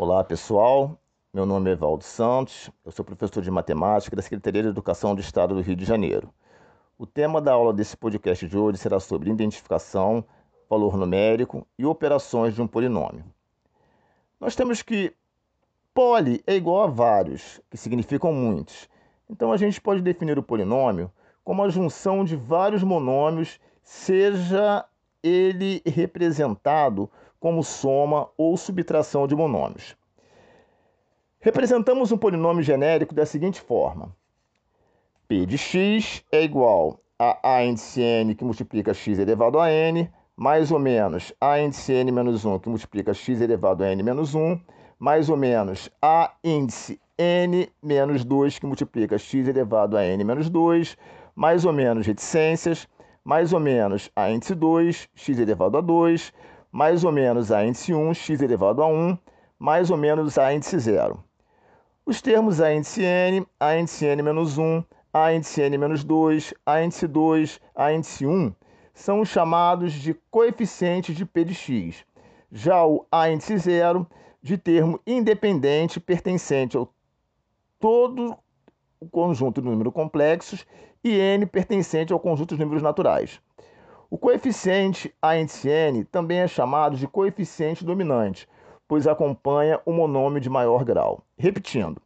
Olá pessoal, meu nome é Evaldo Santos, eu sou professor de matemática da Secretaria de Educação do Estado do Rio de Janeiro. O tema da aula desse podcast de hoje será sobre identificação, valor numérico e operações de um polinômio. Nós temos que poli é igual a vários, que significam muitos. Então a gente pode definir o polinômio como a junção de vários monômios, seja ele representado como soma ou subtração de monômios. Representamos um polinômio genérico da seguinte forma: P de x é igual a a índice n que multiplica x elevado a n, mais ou menos a índice n menos 1 que multiplica x elevado a n menos 1, mais ou menos a índice n menos 2 que multiplica x elevado a n menos 2, mais ou menos reticências, mais ou menos a índice 2, x elevado a 2, mais ou menos a índice 1, x elevado a 1, mais ou menos a índice 0. Os termos a índice n, a índice n menos 1, a índice n menos 2, a índice 2, a índice 1 são chamados de coeficientes de p de x. Já o a índice 0, de termo independente pertencente ao todo o conjunto de números complexos e n pertencente ao conjunto de números naturais. O coeficiente a índice n também é chamado de coeficiente dominante, pois acompanha o monômio de maior grau. Repetindo,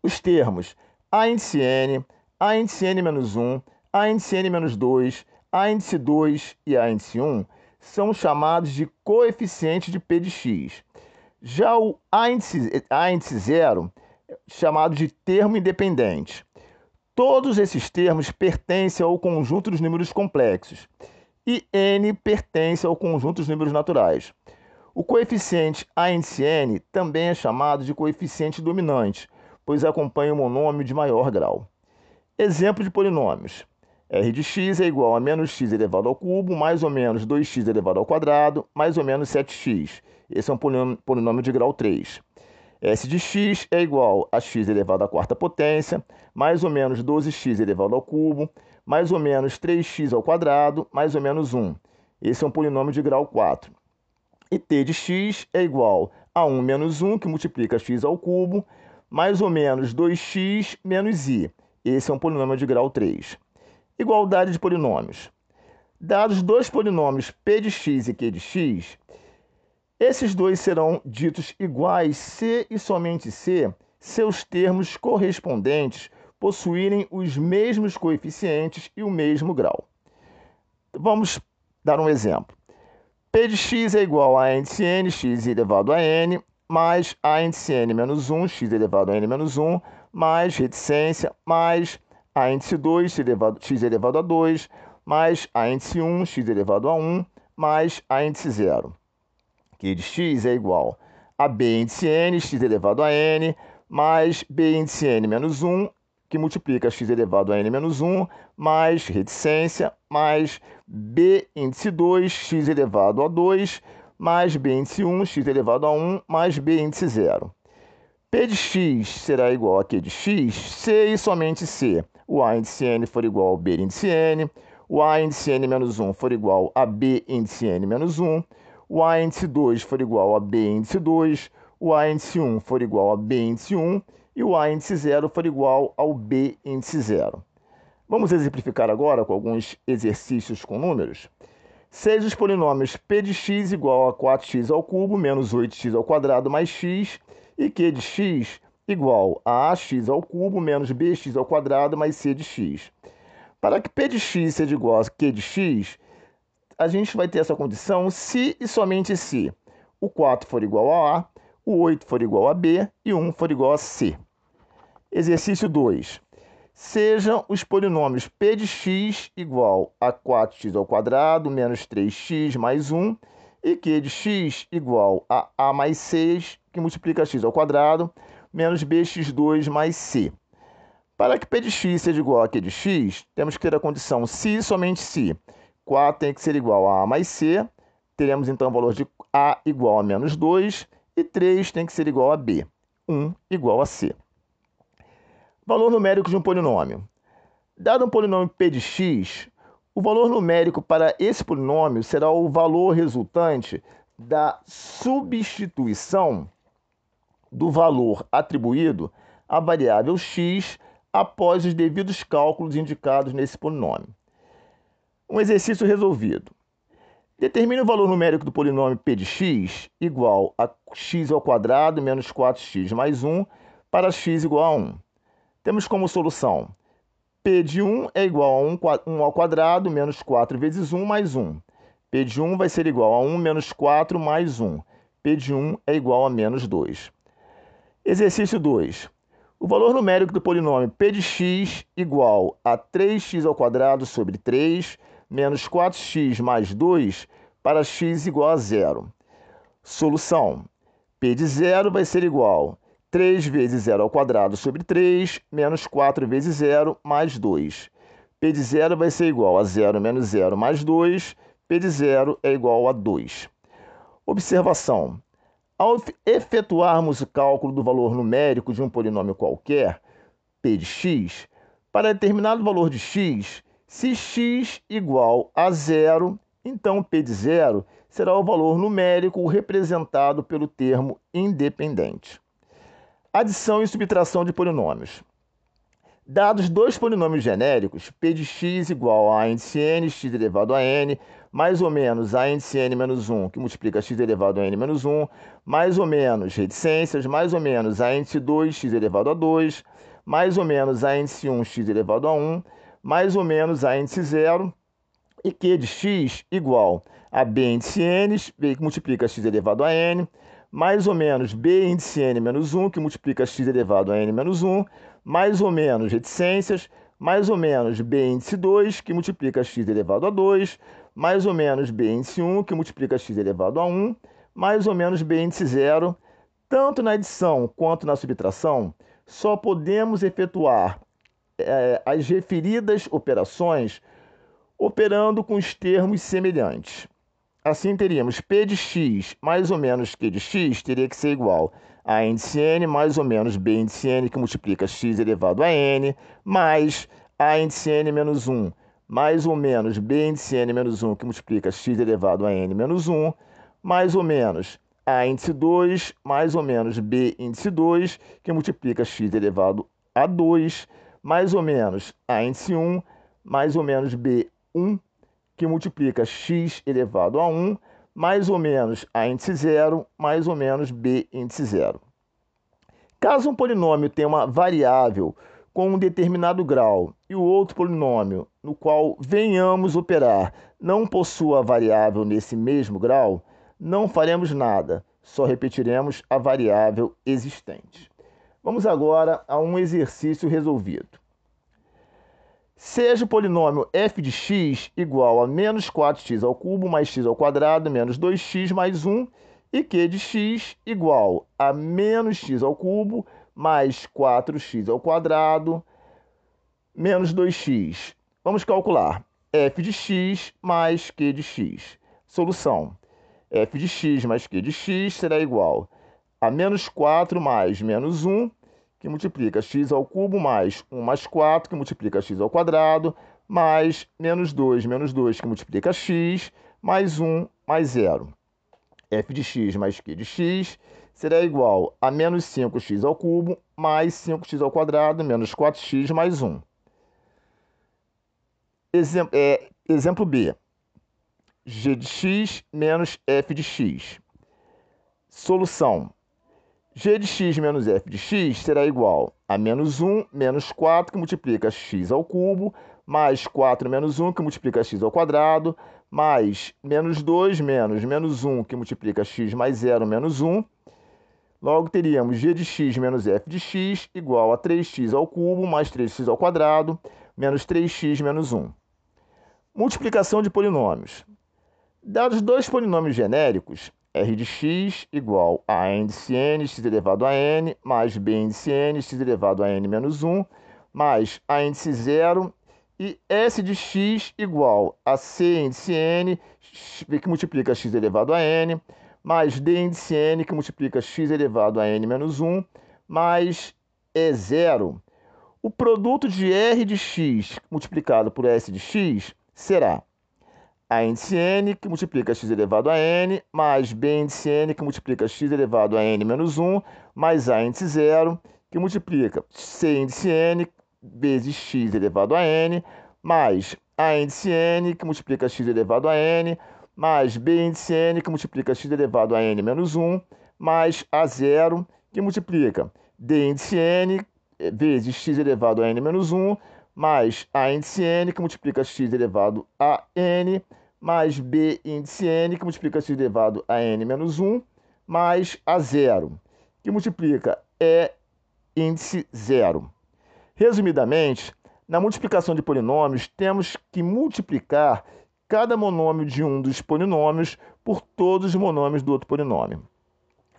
os termos a índice n, a índice n menos 1, a índice n menos 2, a índice 2 e a índice 1 são chamados de coeficiente de p de x. Já o a índice, a índice 0, chamado de termo independente. Todos esses termos pertencem ao conjunto dos números complexos e n pertence ao conjunto dos números naturais. O coeficiente a índice n também é chamado de coeficiente dominante, pois acompanha o monômio de maior grau. Exemplo de polinômios. r de x é igual a menos x elevado ao cubo, mais ou menos 2x elevado ao quadrado, mais ou menos 7x. Esse é um polinômio de grau 3 s de x é igual a x elevado à quarta potência, mais ou menos 12x elevado ao cubo, mais ou menos 3x ao quadrado, mais ou menos 1. Esse é um polinômio de grau 4. E t de x é igual a 1 menos 1, que multiplica x ao cubo, mais ou menos 2x menos i. Esse é um polinômio de grau 3. Igualdade de polinômios. Dados dois polinômios p de x e q de x, esses dois serão ditos iguais se e somente se seus termos correspondentes possuírem os mesmos coeficientes e o mesmo grau. Vamos dar um exemplo. P de x é igual a índice n, x elevado a n, mais a índice n menos 1, x elevado a n menos 1, mais reticência, mais a índice 2, x elevado, x elevado a 2, mais a índice 1, x elevado a 1, mais a índice 0 que de x é igual a b índice n, x elevado a n, mais b índice n menos 1, que multiplica x elevado a n menos 1, mais reticência, mais b índice 2, x elevado a 2, mais b índice 1, x elevado a 1, mais b índice 0. P de x será igual a Q de x? Se e somente se o A índice n for igual ao B índice n, o A índice n menos 1 for igual a B índice n menos 1, o A índice 2 for igual a B índice 2, o A índice 1 for igual a B índice 1 e o A índice 0 for igual ao B índice 0. Vamos exemplificar agora com alguns exercícios com números. Seja os polinômios p de x igual a 4x ao cubo menos 8x ao quadrado mais x e q de x igual a ax ao cubo menos bx ao quadrado mais c de x. Para que p de x seja igual a q de x, a gente vai ter essa condição se e somente se o 4 for igual a A, o 8 for igual a B e o 1 for igual a C. Exercício 2. Sejam os polinômios p de x igual a 4x ao quadrado menos 3x mais 1 e q de x igual a a mais 6, que multiplica x ao quadrado, menos bx2 mais c. Para que p de x seja igual a q de x, temos que ter a condição se somente se 4 tem que ser igual a A mais C. Teremos então o valor de A igual a menos 2. E 3 tem que ser igual a B. 1 igual a C. Valor numérico de um polinômio. Dado um polinômio p de x, o valor numérico para esse polinômio será o valor resultante da substituição do valor atribuído à variável x após os devidos cálculos indicados nesse polinômio. Um exercício resolvido. Determine o valor numérico do polinômio p de x igual a x ao quadrado menos 4x mais 1 para x igual a 1. Temos como solução p de 1 é igual a 1, ao quadrado menos 4 vezes 1 mais 1. p de 1 vai ser igual a 1 menos 4 mais 1. p de 1 é igual a menos 2. Exercício 2. O valor numérico do polinômio p de x igual a 3x ao quadrado sobre 3 menos 4x mais 2 para x igual a zero. Solução. p de zero vai ser igual a 3 vezes zero ao quadrado sobre 3 menos 4 vezes zero mais 2. p de zero vai ser igual a zero menos zero mais 2. p de zero é igual a 2. Observação. Ao efetuarmos o cálculo do valor numérico de um polinômio qualquer, p de x, para determinado valor de x, se x igual a zero, então p de zero será o valor numérico representado pelo termo independente. Adição e subtração de polinômios. Dados dois polinômios genéricos, p de x igual a índice n, x elevado a n, mais ou menos a índice n menos 1, que multiplica x elevado a n menos 1, mais ou menos reticências, mais ou menos a índice 2, x elevado a 2, mais ou menos a índice 1, x elevado a 1, mais ou menos a índice 0, e q de x igual a b índice n, b que multiplica x elevado a n, mais ou menos b índice n menos 1, que multiplica x elevado a n menos 1, mais ou menos reticências, mais ou menos b índice 2, que multiplica x elevado a 2, mais ou menos b índice 1, que multiplica x elevado a 1, mais ou menos b índice 0. Tanto na adição quanto na subtração, só podemos efetuar é, as referidas operações operando com os termos semelhantes. Assim, teríamos p de x mais ou menos q de x teria que ser igual a índice n mais ou menos b índice n, que multiplica x elevado a n, mais a índice n menos 1 mais ou menos b índice n menos 1, que multiplica x elevado a n menos 1, mais ou menos a índice 2, mais ou menos b índice 2, que multiplica x elevado a 2, mais ou menos a índice 1, mais ou menos b1, que multiplica x elevado a 1, mais ou menos a índice 0, mais ou menos b índice 0. Caso um polinômio tenha uma variável com um determinado grau e o outro polinômio no qual venhamos operar não possua variável nesse mesmo grau, não faremos nada, só repetiremos a variável existente. Vamos agora a um exercício resolvido. Seja o polinômio f de x igual a menos 4x ao cubo mais x ao quadrado menos 2x mais 1 e q de x igual a menos x ao cubo mais 4x ao quadrado menos 2x. Vamos calcular f de x mais q de x. Solução. f de x mais q de x será igual a menos 4 mais menos 1, que multiplica x ao cubo, mais 1 mais 4, que multiplica x ao quadrado, mais menos 2 menos 2, que multiplica x, mais 1 mais 0. f de x mais q de x será igual a menos 5x ao cubo mais 5x ao quadrado menos 4x mais 1. Exemplo, é, exemplo B. g de x menos f de x. Solução. G de x menos f de x será igual a menos 1 menos 4 que multiplica x ao cubo mais 4 menos 1 que multiplica x ao quadrado mais menos 2 menos menos 1 que multiplica x mais 0 menos 1 Logo, teríamos g de x menos f de x igual a 3x ao cubo mais 3x ao quadrado menos 3x menos 1. Multiplicação de polinômios. Dados dois polinômios genéricos, r de x igual a n, x elevado a n, mais b índice n, x elevado a n menos 1, mais a índice 0, e s de x igual a c índice n, que multiplica x elevado a n, mais d índice n, que multiplica x elevado a n menos 1, mais e zero. O produto de r de x multiplicado por s de x será A índice n, que multiplica x elevado a n, mais b índice n, que multiplica x elevado a n menos 1, mais a índice 0, que multiplica c índice n vezes x elevado a n, mais a índice n, que multiplica x elevado a n, mais b índice n, que multiplica x elevado a n menos 1, mais a zero, que multiplica d índice n vezes x elevado a n menos 1, mais a índice n, que multiplica x elevado a n, mais b índice n, que multiplica x elevado a n menos 1, mais a zero, que multiplica e índice zero. Resumidamente, na multiplicação de polinômios, temos que multiplicar cada monômio de um dos polinômios por todos os monômios do outro polinômio.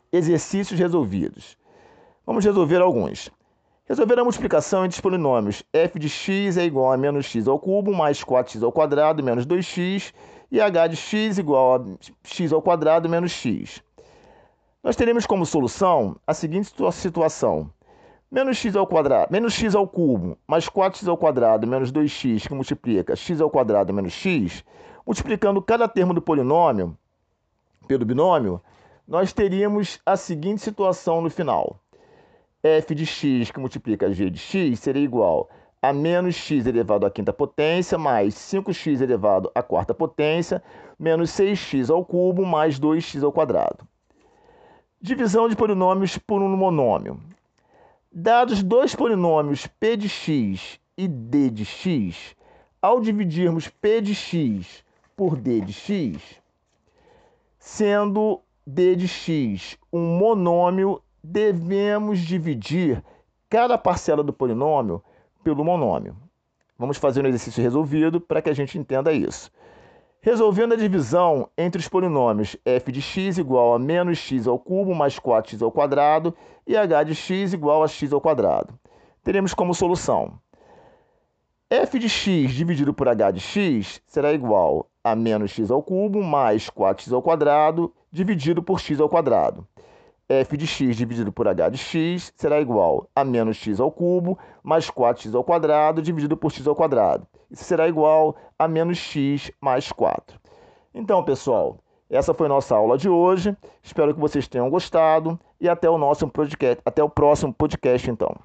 Exercícios resolvidos. Vamos resolver alguns. Resolver a multiplicação entre os polinômios f de x é igual a menos x ao cubo mais 4x ao quadrado menos 2x e h de x igual a x ao quadrado menos x. Nós teremos como solução a seguinte situação. Menos x ao quadrado, menos x ao cubo mais 4x ao quadrado menos 2x que multiplica x ao quadrado menos x, multiplicando cada termo do polinômio pelo binômio, nós teríamos a seguinte situação no final f de x que multiplica g de x seria igual a menos x elevado à quinta potência mais 5x elevado à quarta potência menos 6x ao cubo mais 2x ao quadrado. Divisão de polinômios por um monômio. Dados dois polinômios p de x e d de x, ao dividirmos p de x por d de x, sendo d de x um monômio devemos dividir cada parcela do polinômio pelo monômio. Vamos fazer um exercício resolvido para que a gente entenda isso. Resolvendo a divisão entre os polinômios f de x igual a menos x ao cubo mais 4x ao quadrado e h de x igual a x ao quadrado, teremos como solução f de x dividido por h de x será igual a menos x ao cubo mais 4x ao quadrado dividido por x ao quadrado f de x dividido por h de x será igual a menos x ao cubo mais 4x ao quadrado dividido por x ao quadrado. Isso será igual a menos x mais 4. Então, pessoal, essa foi nossa aula de hoje. Espero que vocês tenham gostado e até o nosso podcast, até o próximo podcast então.